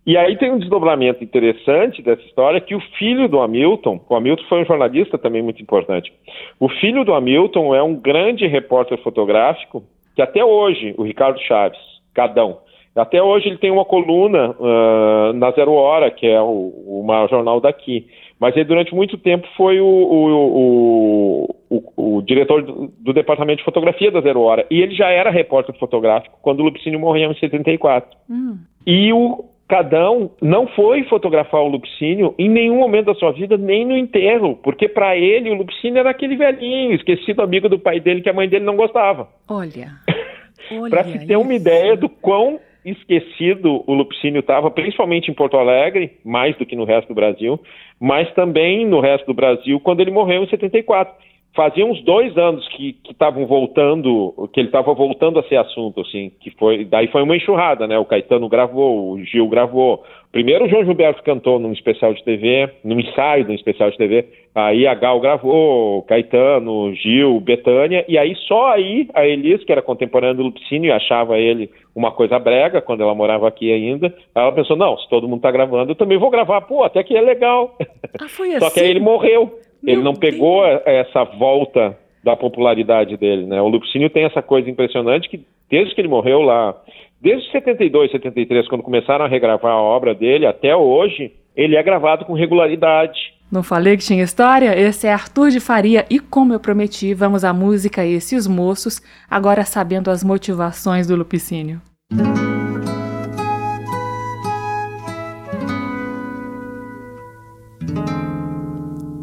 E aí tem um desdobramento interessante dessa história que o filho do Hamilton, o Hamilton foi um jornalista também muito importante. O filho do Hamilton é um grande repórter fotográfico que até hoje, o Ricardo Chaves, Cadão, até hoje ele tem uma coluna uh, na Zero Hora, que é o, o maior jornal daqui. Mas ele durante muito tempo foi o, o, o, o diretor do, do, departamento de fotografia da Zero Hora. E ele já era repórter fotográfico quando o Lupicínio morreu em 74. Hum. E o Cadão não foi fotografar o Lupicínio em nenhum momento da sua vida, nem no enterro, porque para ele o Lupicínio era aquele velhinho, esquecido amigo do pai dele que a mãe dele não gostava. Olha. para se ter uma ideia do quão esquecido o Lupicínio estava, principalmente em Porto Alegre, mais do que no resto do Brasil, mas também no resto do Brasil, quando ele morreu em 74. Fazia uns dois anos que estavam voltando, que ele estava voltando a ser assunto, assim, que foi, daí foi uma enxurrada, né? O Caetano gravou, o Gil gravou. Primeiro o João Gilberto cantou num especial de TV, num ensaio de um especial de TV, aí a Gal gravou, Caetano, Gil, Betânia, e aí só aí a Elis, que era contemporânea do Lupicínio e achava ele uma coisa brega, quando ela morava aqui ainda, ela pensou, não, se todo mundo tá gravando, eu também vou gravar, pô, até que é legal. Ah, foi Só assim? que aí ele morreu. Meu ele não pegou essa volta da popularidade dele, né? O Lupicínio tem essa coisa impressionante que Desde que ele morreu lá, desde 72, 73, quando começaram a regravar a obra dele, até hoje, ele é gravado com regularidade. Não falei que tinha história? Esse é Arthur de Faria e, como eu prometi, vamos à música Esses Moços, agora sabendo as motivações do Lupicínio.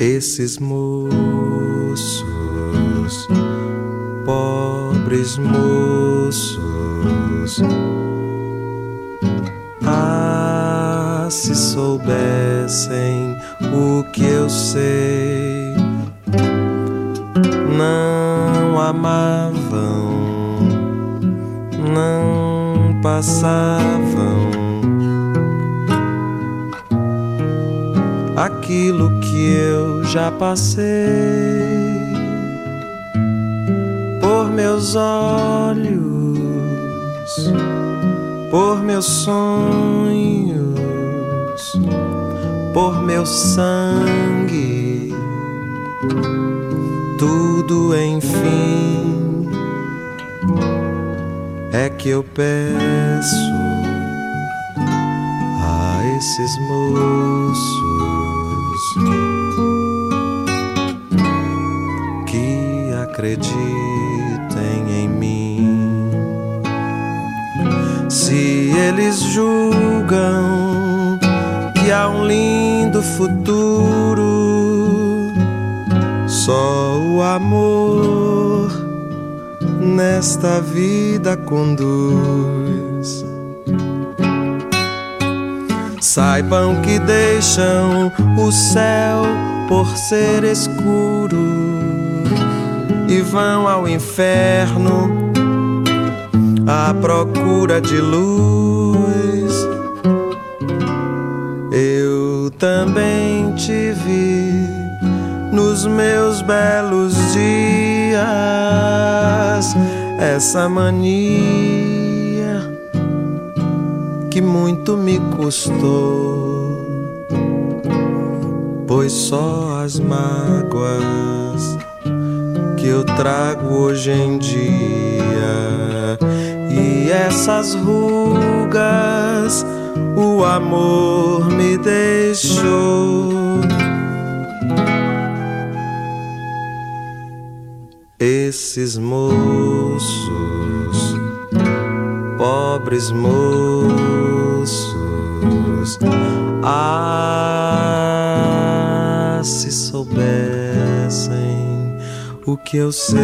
Esses moços, pobres moços, ah, se soubessem o que eu sei, não amavam, não passavam aquilo que eu já passei. Por meus olhos, por meus sonhos, por meu sangue, tudo enfim é que eu peço a esses moços acreditem em mim. Se eles julgam que há um lindo futuro, só o amor nesta vida conduz. Saibam que deixam o céu por ser escuro vão ao inferno à procura de luz. Eu também te vi nos meus belos dias essa mania que muito me custou, pois só as mágoas que eu trago hoje em dia e essas rugas o amor me deixou. Esses moços pobres moços. Ah, se soubessem o que eu sei.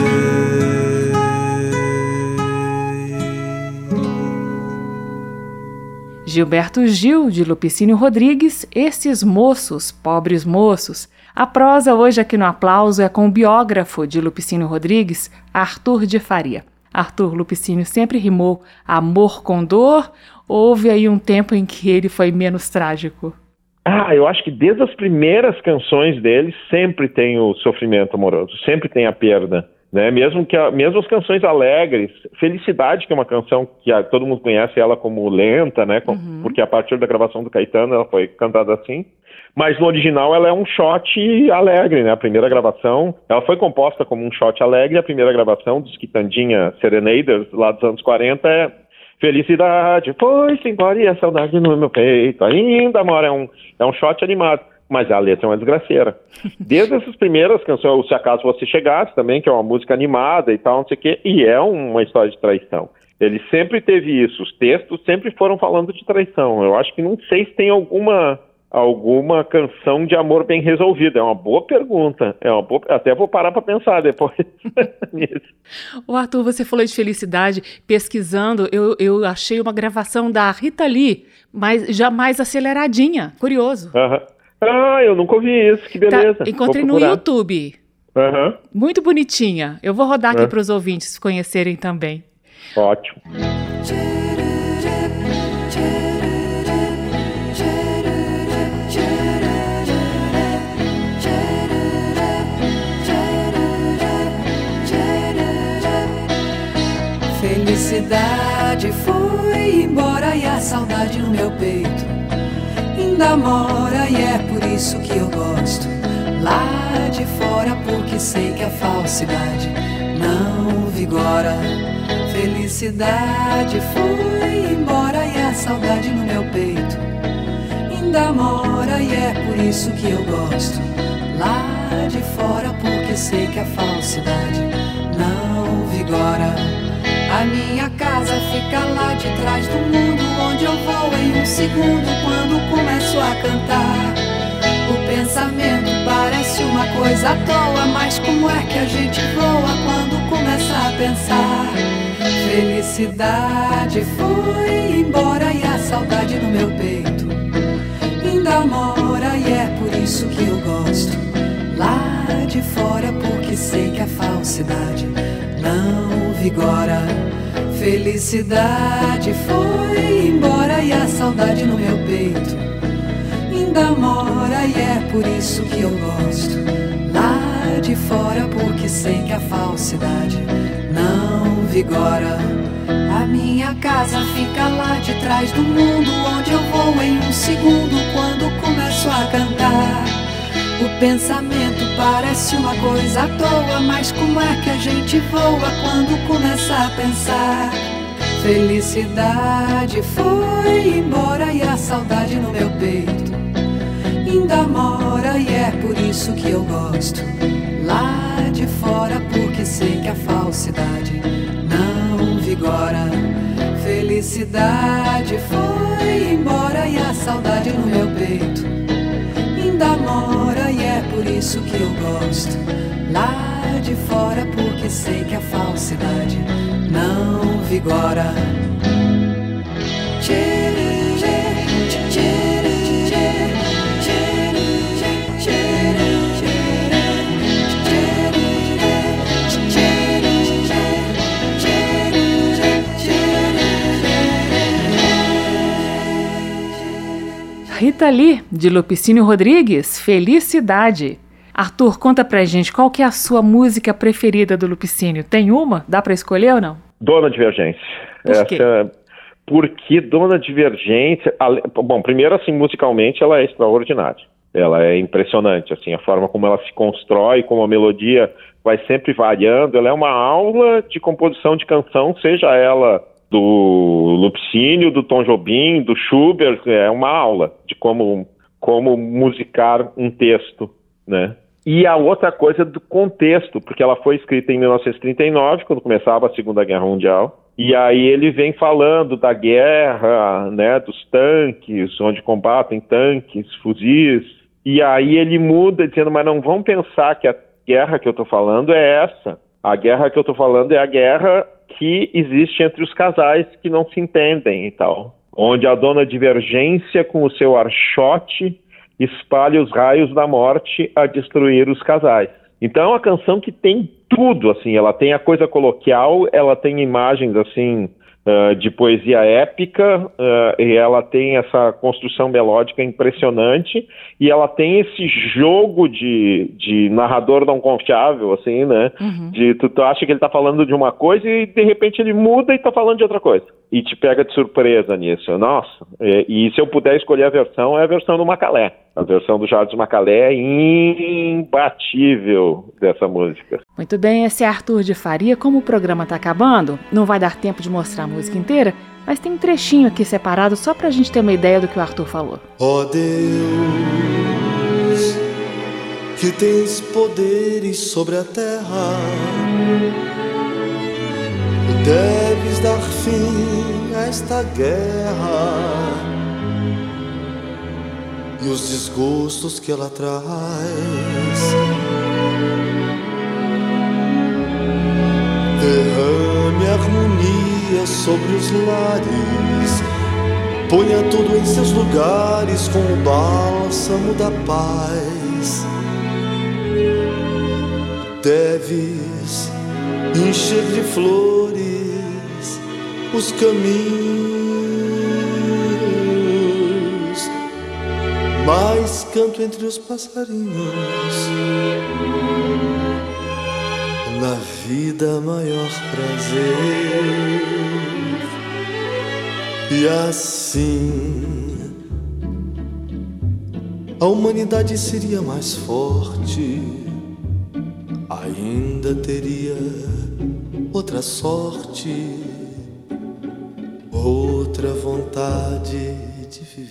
Gilberto Gil, de Lupicínio Rodrigues, Esses Moços, Pobres Moços. A prosa hoje aqui no Aplauso é com o biógrafo de Lupicínio Rodrigues, Arthur de Faria. Arthur Lupicínio sempre rimou amor com dor? Houve aí um tempo em que ele foi menos trágico? Ah, eu acho que desde as primeiras canções dele sempre tem o sofrimento amoroso, sempre tem a perda. Né? Mesmo que a, mesmo as canções alegres, Felicidade, que é uma canção que a, todo mundo conhece ela como lenta, né? uhum. Porque a partir da gravação do Caetano ela foi cantada assim. Mas no original ela é um shot alegre, né? A primeira gravação, ela foi composta como um shot alegre, a primeira gravação dos Quitandinha Serenaders lá dos anos 40 é Felicidade, foi-se embora e a saudade no meu peito ainda mora, é um, é um shot animado mas a letra é uma desgraceira. Desde essas primeiras canções, Se Acaso Você Chegasse também, que é uma música animada e tal, não sei o quê, e é uma história de traição. Ele sempre teve isso, os textos sempre foram falando de traição. Eu acho que não sei se tem alguma alguma canção de amor bem resolvida. É uma boa pergunta. É uma boa... Até vou parar para pensar depois nisso. O Arthur, você falou de felicidade. Pesquisando, eu, eu achei uma gravação da Rita Lee, mas já mais aceleradinha. Curioso. Aham. Ah, eu nunca ouvi isso, que beleza. Tá, encontrei no YouTube. Uhum. Muito bonitinha. Eu vou rodar aqui uhum. para os ouvintes conhecerem também. Ótimo. Felicidade foi embora e a saudade no meu peito ainda mora e é por isso que eu gosto. Lá de fora, porque sei que a falsidade não vigora. Felicidade foi embora e a saudade no meu peito ainda mora e é por isso que eu gosto lá de fora porque sei que a falsidade não vigora. A minha casa fica lá de trás do mundo onde eu vou em um segundo quando começo a cantar. O pensamento parece uma coisa à toa, mas como é que a gente voa quando começa a pensar? Felicidade foi embora e a saudade no meu peito ainda mora e é por isso que eu gosto lá de fora porque sei que a falsidade não vigora. Felicidade foi embora e a saudade no meu peito ainda mora e é por isso que eu gosto lá de fora porque sei que a falsidade não vigora. A minha casa fica lá de trás do mundo onde eu vou em um segundo quando começo a cantar. O pensamento parece uma coisa à toa, mas como é que a gente voa quando começa a pensar? Felicidade foi embora e a saudade no meu peito ainda mora e é por isso que eu gosto lá de fora porque sei que a falsidade não vigora. Felicidade foi embora e a saudade no meu isso que eu gosto lá de fora porque sei que a falsidade não vigora. Rita Lee, de Lupicínio Rodrigues, Felicidade. Arthur, conta pra gente qual que é a sua música preferida do Lupicínio. Tem uma? Dá pra escolher ou não? Dona Divergência. Por quê? Essa, porque Dona Divergência, bom, primeiro assim, musicalmente ela é extraordinária. Ela é impressionante, assim, a forma como ela se constrói, como a melodia vai sempre variando. Ela é uma aula de composição de canção, seja ela do Lupicínio, do Tom Jobim, do Schubert, é uma aula de como, como musicar um texto, né? E a outra coisa do contexto, porque ela foi escrita em 1939, quando começava a Segunda Guerra Mundial. E aí ele vem falando da guerra, né, dos tanques, onde combatem tanques, fuzis. E aí ele muda dizendo, mas não vão pensar que a guerra que eu estou falando é essa. A guerra que eu estou falando é a guerra que existe entre os casais que não se entendem e tal. Onde a dona Divergência, com o seu archote, espalha os raios da morte a destruir os casais. Então é uma canção que tem tudo, assim, ela tem a coisa coloquial, ela tem imagens assim ah, de poesia épica ah, e ela tem essa construção melódica impressionante e ela tem esse jogo de, de narrador não confiável, assim, né? De tu, tu acha que ele tá falando de uma coisa e de repente ele muda e tá falando de outra coisa. E te pega de surpresa nisso. Nossa, e, e se eu puder escolher a versão, é a versão do Macalé. A versão do Jardim Macalé é imbatível dessa música. Muito bem, esse é Arthur de Faria. Como o programa tá acabando, não vai dar tempo de mostrar a música inteira, mas tem um trechinho aqui separado só pra gente ter uma ideia do que o Arthur falou. Ó Deus, que tens poderes sobre a terra, deves dar fim a esta guerra e os desgostos que ela traz. Derrame harmonia sobre os lares. Ponha tudo em seus lugares com o bálsamo da paz. Deves encher de flores os caminhos. Mais canto entre os passarinhos. Na vida, maior prazer. E assim a humanidade seria mais forte, ainda teria outra sorte. outra vontade de viver.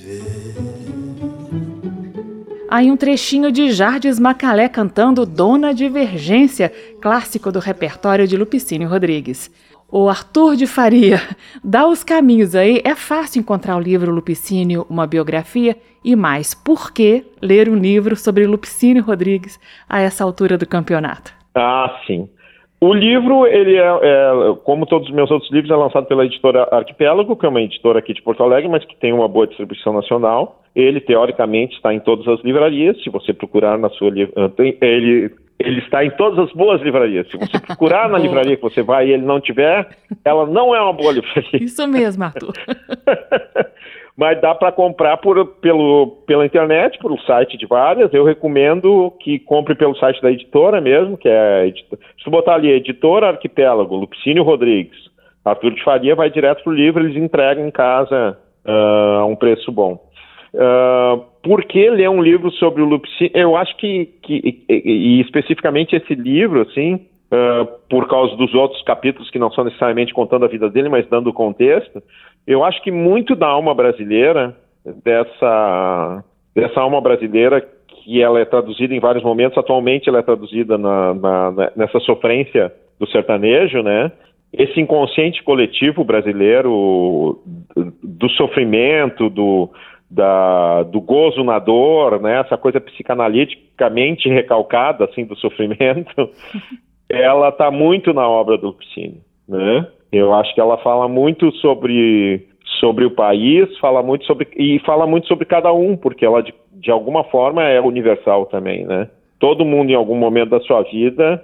Aí um trechinho de Jardes Macalé cantando Dona Divergência, clássico do repertório de Lupicínio Rodrigues. O Arthur de Faria, dá os caminhos aí. É fácil encontrar o livro Lupicínio, uma biografia? E mais, por que ler um livro sobre Lupicínio Rodrigues a essa altura do campeonato? Ah, sim. O livro, ele é, é, como todos os meus outros livros, é lançado pela editora Arquipélago, que é uma editora aqui de Porto Alegre, mas que tem uma boa distribuição nacional. Ele, teoricamente, está em todas as livrarias. Se você procurar na sua ele ele está em todas as boas livrarias. Se você procurar na livraria que você vai e ele não tiver, ela não é uma boa livraria. Isso mesmo, Arthur. Mas dá para comprar por, pelo, pela internet, pelo site de várias. Eu recomendo que compre pelo site da editora mesmo, que é. Se botar ali, editora Arquipélago, Lupicínio Rodrigues, Arthur de Faria, vai direto pro livro, eles entregam em casa uh, a um preço bom. Uh, por que ler um livro sobre o Lupicínio? Eu acho que, que e, e especificamente esse livro, assim, uh, por causa dos outros capítulos que não são necessariamente contando a vida dele, mas dando contexto, eu acho que muito da alma brasileira, dessa, dessa alma brasileira, que ela é traduzida em vários momentos, atualmente ela é traduzida na, na, nessa sofrência do sertanejo, né? Esse inconsciente coletivo brasileiro do sofrimento, do, da, do gozo na dor, né? Essa coisa psicanaliticamente recalcada, assim, do sofrimento, ela está muito na obra do Piscine, né? Eu acho que ela fala muito sobre sobre o país, fala muito sobre e fala muito sobre cada um, porque ela de, de alguma forma é universal também, né? Todo mundo em algum momento da sua vida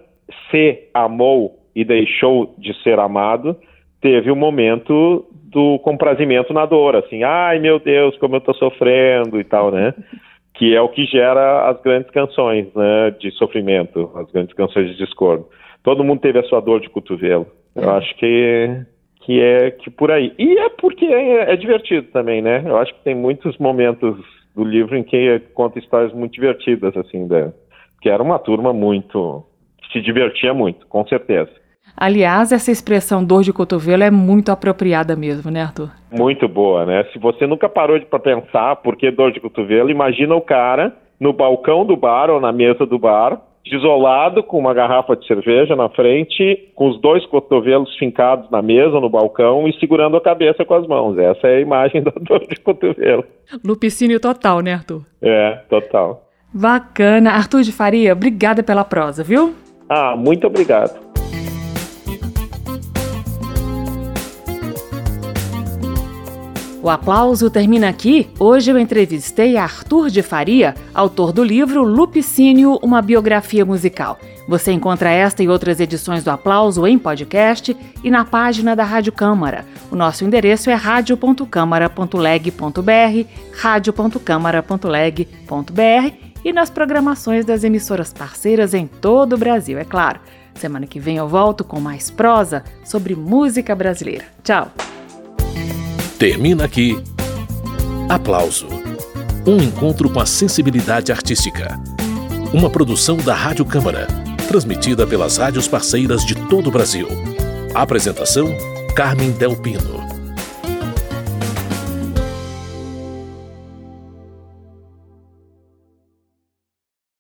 se amou e deixou de ser amado, teve um momento do comprazimento na dor, assim, ai meu Deus, como eu tô sofrendo e tal, né? Que é o que gera as grandes canções, né, de sofrimento, as grandes canções de discórdia. Todo mundo teve a sua dor de cotovelo. Eu acho que que é que por aí. E é porque é, é, divertido também, né? Eu acho que tem muitos momentos do livro em que conta histórias muito divertidas, assim, da, que era uma turma muito. que se divertia muito, com certeza. Aliás, essa expressão dor de cotovelo é muito apropriada mesmo, né, Arthur? Muito boa, né? Se você nunca parou para pensar por que dor de cotovelo, imagina o cara no balcão do bar ou na mesa do bar, isolado, com uma garrafa de cerveja na frente, com os dois cotovelos fincados na mesa, no balcão e segurando a cabeça com as mãos. Essa é a imagem da dor de cotovelo. Lupicínio total, né, Arthur? É, total. Bacana. Arthur de Faria, obrigada pela prosa, viu? Ah, muito obrigado. O aplauso termina aqui. Hoje eu entrevistei Arthur de Faria, autor do livro Lupicínio, uma biografia musical. Você encontra esta e outras edições do Aplauso em podcast e na página da Rádio Câmara. O nosso endereço é radio.câmara.leg.br, radio.câmara.leg.br e nas programações das emissoras parceiras em todo o Brasil, é claro. Semana que vem eu volto com mais prosa sobre música brasileira. Tchau! Termina aqui. Aplauso. Um encontro com a sensibilidade artística. Uma produção da Rádio Câmara, transmitida pelas rádios parceiras de todo o Brasil. Apresentação: Carmen Del Pino.